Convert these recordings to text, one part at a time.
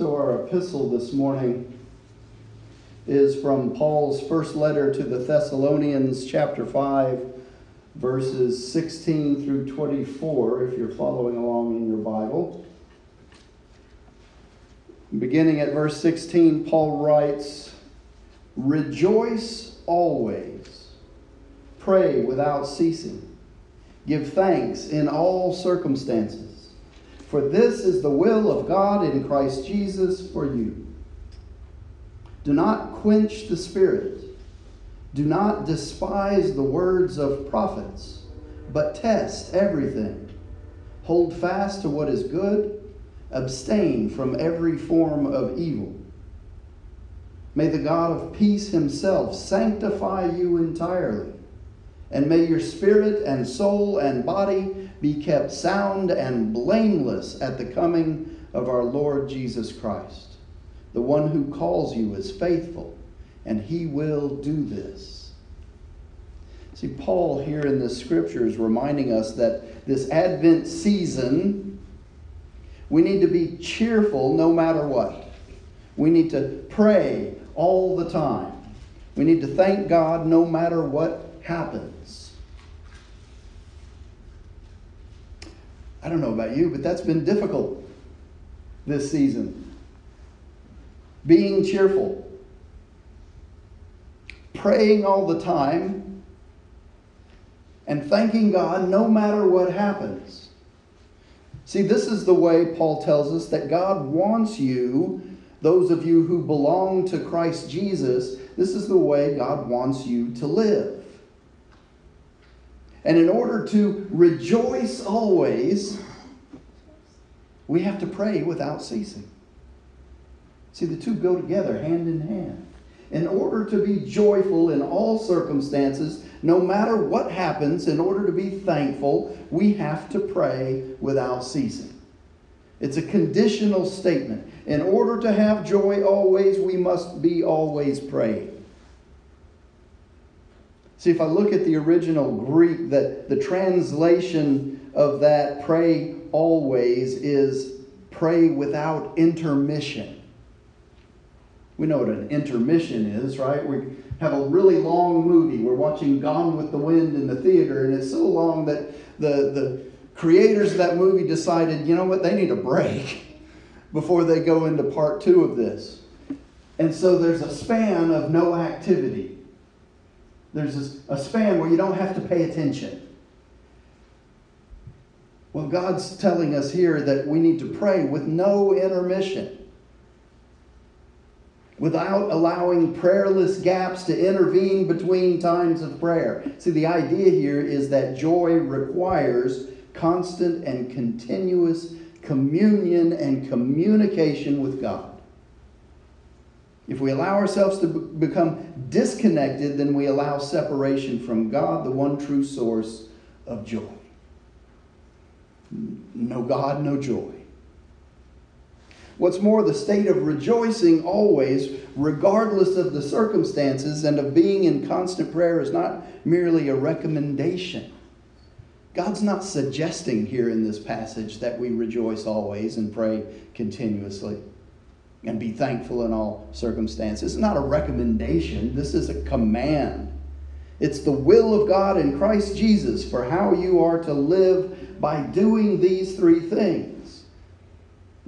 So, our epistle this morning is from Paul's first letter to the Thessalonians, chapter 5, verses 16 through 24, if you're following along in your Bible. Beginning at verse 16, Paul writes, Rejoice always, pray without ceasing, give thanks in all circumstances for this is the will of God in Christ Jesus for you. Do not quench the Spirit. Do not despise the words of prophets, but test everything. Hold fast to what is good. Abstain from every form of evil. May the God of peace himself sanctify you entirely, and may your spirit and soul and body be kept sound and blameless at the coming of our Lord Jesus Christ. The one who calls you is faithful, and he will do this. See, Paul here in the scripture is reminding us that this Advent season, we need to be cheerful no matter what. We need to pray all the time. We need to thank God no matter what happens. I don't know about you, but that's been difficult this season. Being cheerful, praying all the time, and thanking God no matter what happens. See, this is the way Paul tells us that God wants you, those of you who belong to Christ Jesus, this is the way God wants you to live. And in order to rejoice always, we have to pray without ceasing. See, the two go together hand in hand. In order to be joyful in all circumstances, no matter what happens, in order to be thankful, we have to pray without ceasing. It's a conditional statement. In order to have joy always, we must be always praying. See, if I look at the original Greek, that the translation of that pray always is pray without intermission. We know what an intermission is, right? We have a really long movie. We're watching Gone with the Wind in the theater, and it's so long that the, the creators of that movie decided, you know what, they need a break before they go into part two of this. And so there's a span of no activity. There's a span where you don't have to pay attention. Well, God's telling us here that we need to pray with no intermission, without allowing prayerless gaps to intervene between times of prayer. See, the idea here is that joy requires constant and continuous communion and communication with God. If we allow ourselves to become disconnected, then we allow separation from God, the one true source of joy. No God, no joy. What's more, the state of rejoicing always, regardless of the circumstances, and of being in constant prayer is not merely a recommendation. God's not suggesting here in this passage that we rejoice always and pray continuously and be thankful in all circumstances. It's not a recommendation, this is a command. It's the will of God in Christ Jesus for how you are to live by doing these three things.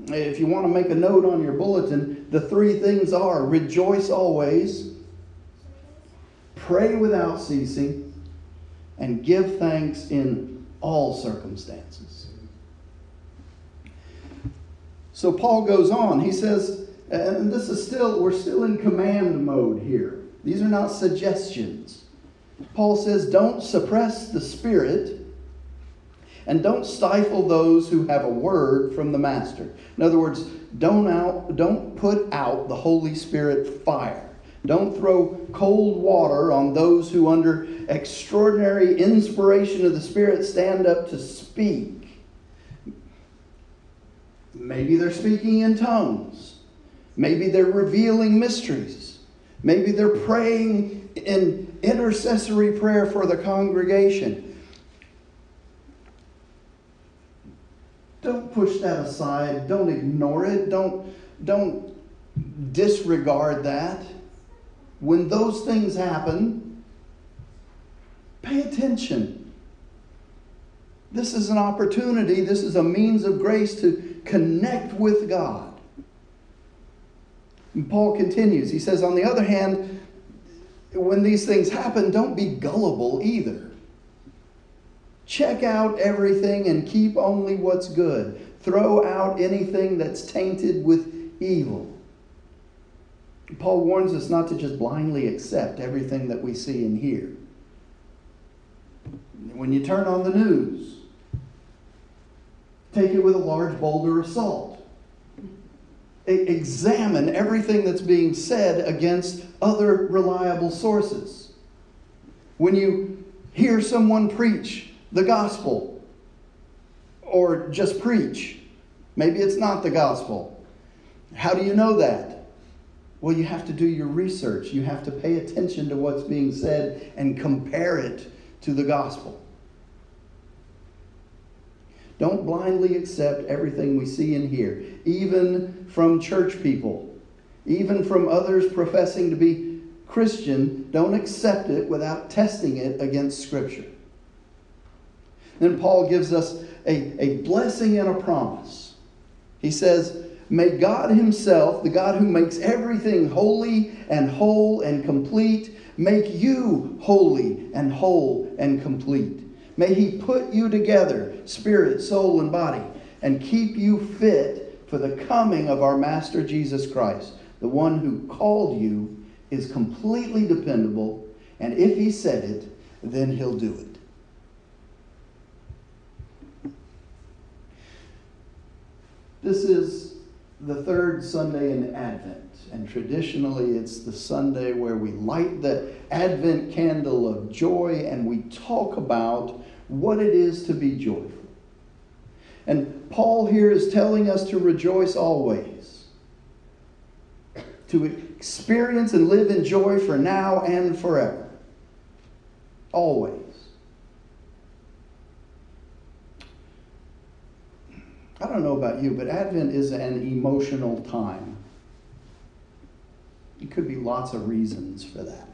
If you want to make a note on your bulletin, the three things are rejoice always, pray without ceasing, and give thanks in all circumstances. So Paul goes on. He says, and this is still, we're still in command mode here. These are not suggestions. Paul says, don't suppress the Spirit and don't stifle those who have a word from the Master. In other words, don't, out, don't put out the Holy Spirit fire. Don't throw cold water on those who, under extraordinary inspiration of the Spirit, stand up to speak. Maybe they're speaking in tongues. Maybe they're revealing mysteries. Maybe they're praying in intercessory prayer for the congregation. Don't push that aside. Don't ignore it. Don't, don't disregard that. When those things happen, pay attention. This is an opportunity, this is a means of grace to connect with God. And Paul continues. He says, on the other hand, when these things happen, don't be gullible either. Check out everything and keep only what's good. Throw out anything that's tainted with evil. Paul warns us not to just blindly accept everything that we see and hear. When you turn on the news, take it with a large boulder of salt. Examine everything that's being said against other reliable sources. When you hear someone preach the gospel or just preach, maybe it's not the gospel. How do you know that? Well, you have to do your research. You have to pay attention to what's being said and compare it to the gospel. Don't blindly accept everything we see and hear, even from church people, even from others professing to be Christian. Don't accept it without testing it against Scripture. Then Paul gives us a, a blessing and a promise. He says, May God Himself, the God who makes everything holy and whole and complete, make you holy and whole and complete. May He put you together, spirit, soul, and body, and keep you fit for the coming of our Master Jesus Christ. The one who called you is completely dependable, and if He said it, then He'll do it. This is the third Sunday in Advent. And traditionally, it's the Sunday where we light the Advent candle of joy and we talk about what it is to be joyful. And Paul here is telling us to rejoice always, to experience and live in joy for now and forever. Always. I don't know about you, but Advent is an emotional time. It could be lots of reasons for that.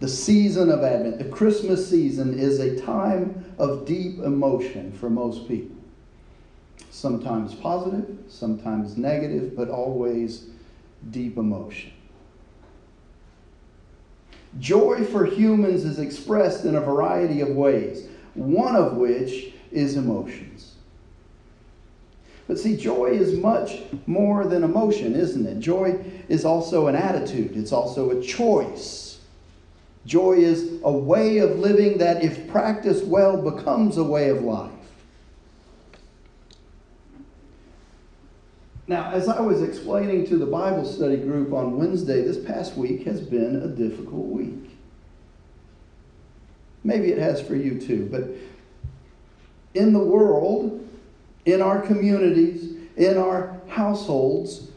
The season of Advent, the Christmas season, is a time of deep emotion for most people. Sometimes positive, sometimes negative, but always deep emotion. Joy for humans is expressed in a variety of ways, one of which is emotions. But see, joy is much more than emotion, isn't it? Joy is also an attitude, it's also a choice. Joy is a way of living that, if practiced well, becomes a way of life. Now, as I was explaining to the Bible study group on Wednesday, this past week has been a difficult week. Maybe it has for you too, but in the world, in our communities, in our households,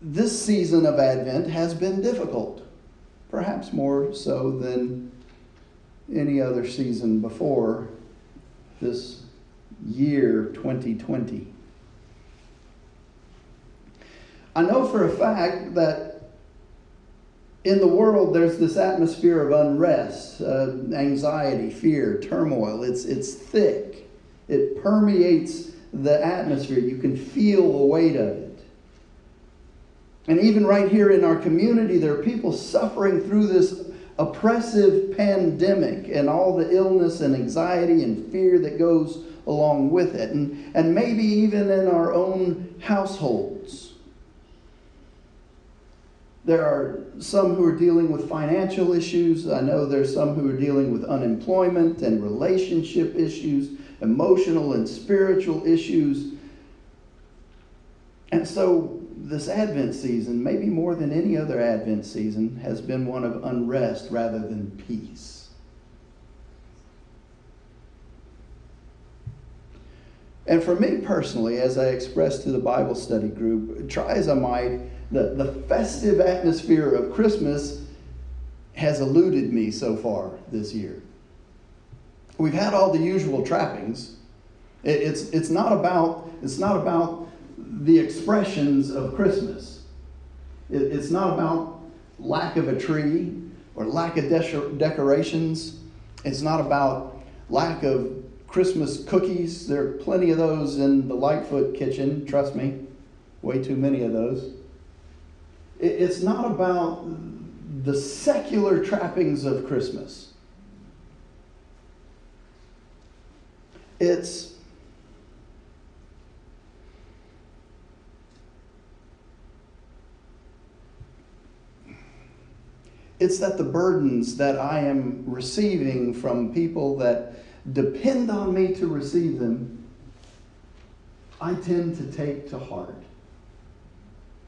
this season of Advent has been difficult perhaps more so than any other season before this year 2020. I know for a fact that in the world there's this atmosphere of unrest, uh, anxiety, fear, turmoil. It's, it's thick, it permeates the atmosphere. You can feel the weight of it. And even right here in our community, there are people suffering through this oppressive pandemic and all the illness and anxiety and fear that goes along with it. And, and maybe even in our own households. There are some who are dealing with financial issues. I know there's some who are dealing with unemployment and relationship issues, emotional and spiritual issues. And so this Advent season, maybe more than any other Advent season, has been one of unrest rather than peace. And for me personally, as I expressed to the Bible study group, try as I might, the, the festive atmosphere of Christmas has eluded me so far this year. We've had all the usual trappings It, it's, it's, not about, it's not about the expressions of Christmas. It, it's not about lack of a tree or lack of de- decorations. It's not about lack of Christmas cookies. There are plenty of those in the Lightfoot kitchen, trust me. Way too many of those. It, it's not about the secular trappings of Christmas. It's It's that the burdens that I am receiving from people that depend on me to receive them, I tend to take to heart.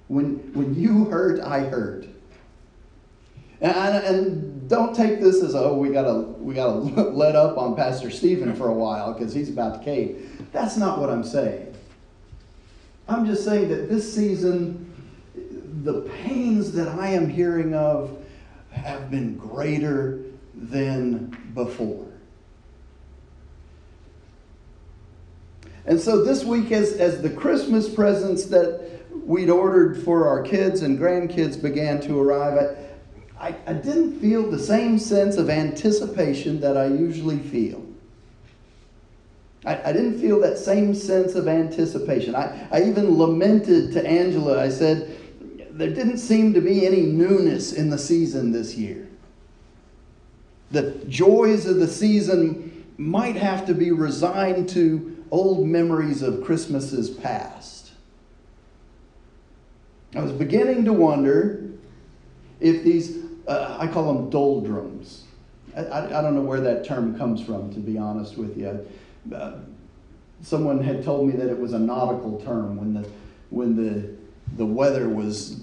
When, when you hurt, I hurt. And, and don't take this as oh we gotta we gotta let up on Pastor Stephen for a while because he's about to cave. That's not what I'm saying. I'm just saying that this season, the pains that I am hearing of have been greater than before. And so this week, as, as the Christmas presents that we'd ordered for our kids and grandkids began to arrive, I, I, I didn't feel the same sense of anticipation that I usually feel. I, I didn't feel that same sense of anticipation. I, I even lamented to Angela, I said, there didn't seem to be any newness in the season this year. The joys of the season might have to be resigned to old memories of Christmases past. I was beginning to wonder if these, uh, I call them doldrums. I, I, I, don't know where that term comes from, to be honest with you. Uh, someone had told me that it was a nautical term when the, when the, the weather was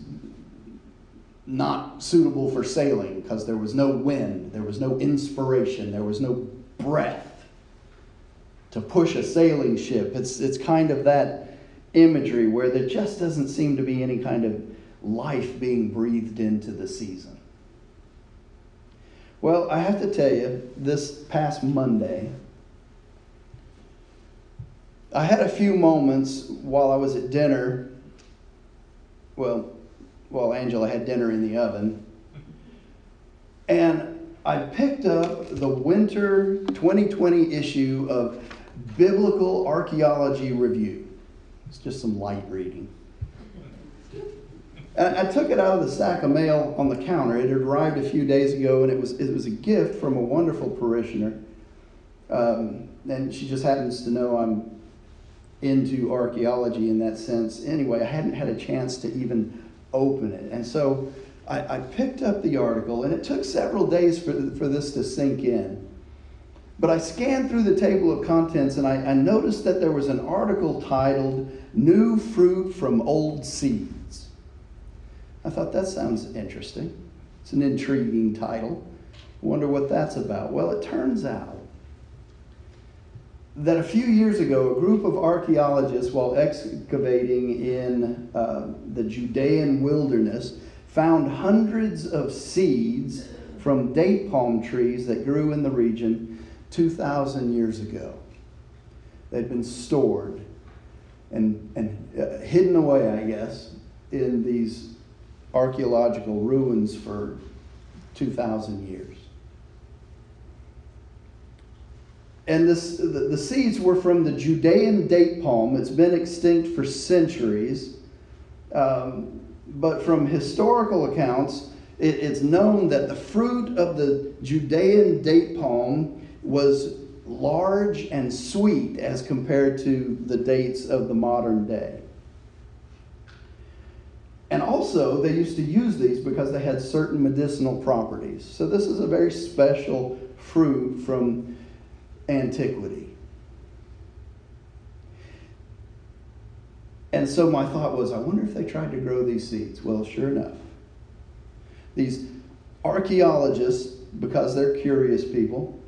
not suitable for sailing because there was no wind, there was no inspiration, there was no breath to push a sailing ship. It's, it's kind of that imagery where there just doesn't seem to be any kind of life being breathed into the season. Well, I have to tell you, this past Monday, I had a few moments while I was at dinner. Well, while Angela had dinner in the oven. And I picked up the winter 2020 issue of Biblical Archaeology Review. It's just some light reading. And I took it out of the sack of mail on the counter. It had arrived a few days ago, and it was, it was a gift from a wonderful parishioner. Um, and she just happens to know I'm into archaeology in that sense. Anyway, I hadn't had a chance to even open it. And so I, I, picked up the article, and it took several days for, for this to sink in. But I scanned through the table of contents and I, I noticed that there was an article titled New Fruit from Old Seeds. I thought that sounds interesting. It's an intriguing title. Wonder what that's about. Well, it turns out that a few years ago, a group of archaeologists, while excavating in uh, the Judean wilderness, found hundreds of seeds from date palm trees that grew in the region 2,000 years ago. They'd been stored and, and uh, hidden away, I guess, in these archaeological ruins for 2,000 years. And this, the, the seeds were from the Judean date palm. It's been extinct for centuries. Um, but from historical accounts, it, it's known that the fruit of the Judean date palm was large and sweet as compared to the dates of the modern day. And also, they used to use these because they had certain medicinal properties. So, this is a very special fruit from antiquity. And so my thought was, I wonder if they tried to grow these seeds. Well, sure enough. These archaeologists, because they're curious people,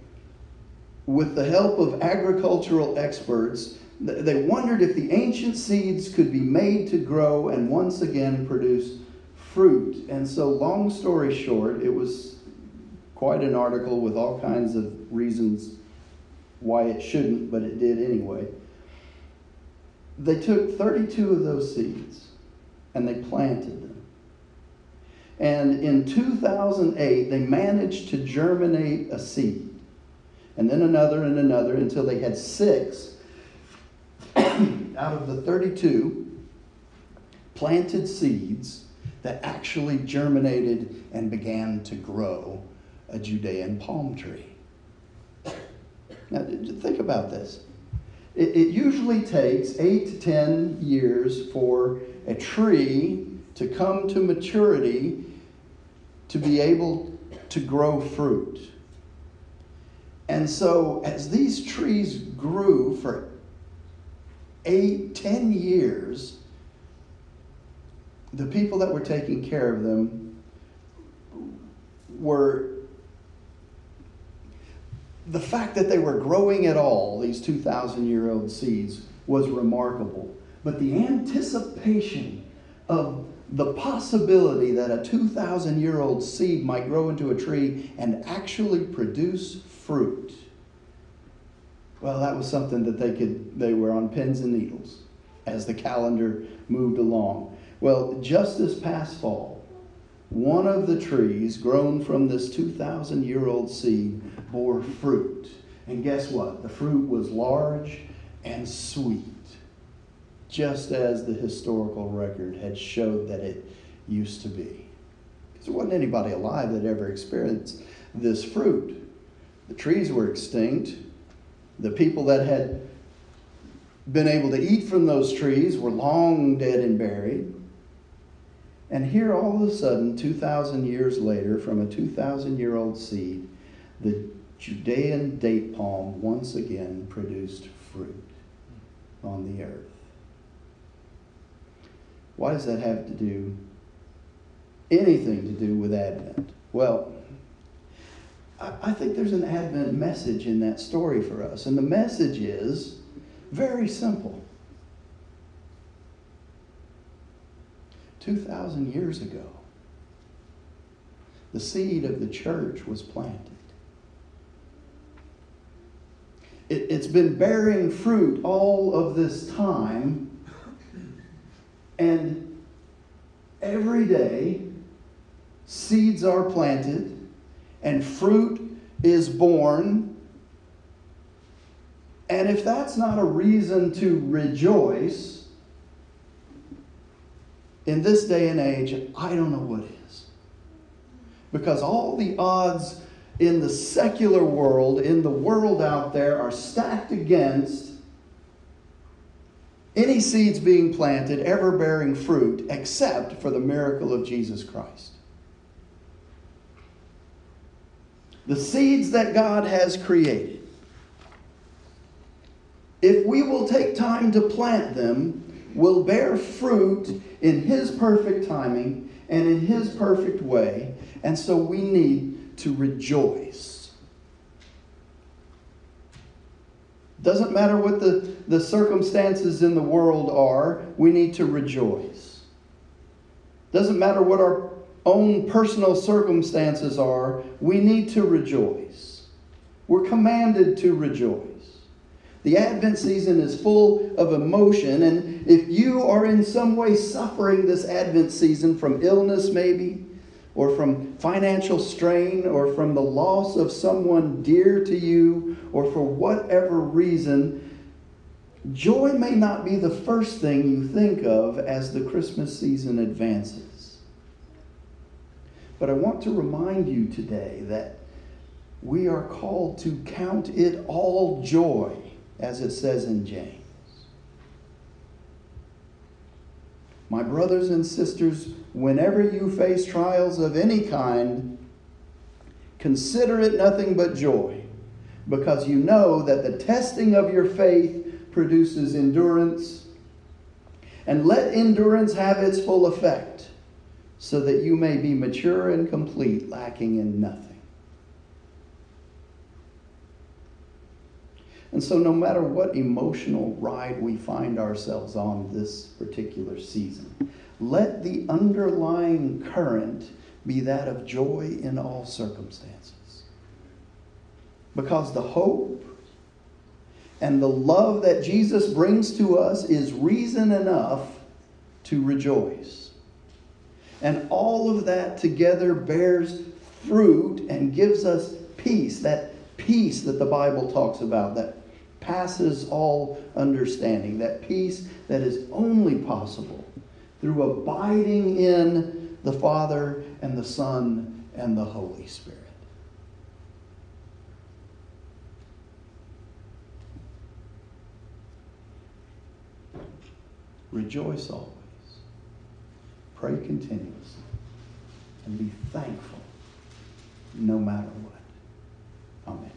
with the help of agricultural experts, they wondered if the ancient seeds could be made to grow and once again produce fruit. And so, long story short, it was quite an article with all kinds of reasons why it shouldn't, but it did anyway. they took 32 of those seeds and they planted them. And in 2008, they managed to germinate a seed. And then another and another until they had six out of the 32 planted seeds that actually germinated and began to grow a Judean palm tree. Now, think about this. It, it usually takes eight to ten years for a tree to come to maturity to be able to grow fruit. And so, as these trees grew for eight, ten years, the people that were taking care of them were the fact that they were growing at all, these 2,000 year old seeds, was remarkable. But the anticipation of the possibility that a 2,000 year old seed might grow into a tree and actually produce fruit, well, that was something that they could, they were on pins and needles as the calendar moved along. Well, just this past fall, one of the trees grown from this 2,000 year old seed bore fruit. And guess what? The fruit was large and sweet, just as the historical record had showed that it used to be. Because there wasn't anybody alive that ever experienced this fruit. The trees were extinct. The people that had been able to eat from those trees were long dead and buried. And here, all of a sudden, 2,000 years later, from a 2,000 year old seed, the Judean date palm once again produced fruit on the earth. Why does that have to do anything to do with Advent? Well, I think there's an Advent message in that story for us. And the message is very simple 2,000 years ago, the seed of the church was planted. It, has been bearing fruit all of this time, and every day seeds are planted and fruit is born. And if that's not a reason to rejoice, in this day and age, I don't know what is. Because all the odds in the secular world, in the world out there, are stacked against any seeds being planted ever bearing fruit except for the miracle of Jesus Christ. The seeds that God has created, if we will take time to plant them, will bear fruit in His perfect timing and in His perfect way. And so we need to rejoice. Doesn't matter what the, the circumstances in the world are, we need to rejoice. Doesn't matter what our own personal circumstances are, we need to rejoice. We're commanded to rejoice. The Advent season is full of emotion, and if you are in some way suffering this Advent season from illness, maybe, or from financial strain, or from the loss of someone dear to you, or for whatever reason, joy may not be the first thing you think of as the Christmas season advances. But I want to remind you today that we are called to count it all joy as it says in James. My brothers and sisters, whenever you face trials of any kind, consider it nothing but joy, because you know that the testing of your faith produces endurance. And let endurance have its full effect, so that you may be mature and complete, lacking in nothing. And so, no matter what emotional ride we find ourselves on this particular season, let the underlying current be that of joy in all circumstances. Because the hope And the love that Jesus brings to us is reason enough to rejoice. And all of that together bears fruit and gives us peace, that peace that the Bible talks about, that passes all understanding, that peace that is only possible through abiding in the Father and the Son and the Holy Spirit. Rejoice always. Pray continuously. And be thankful no matter what.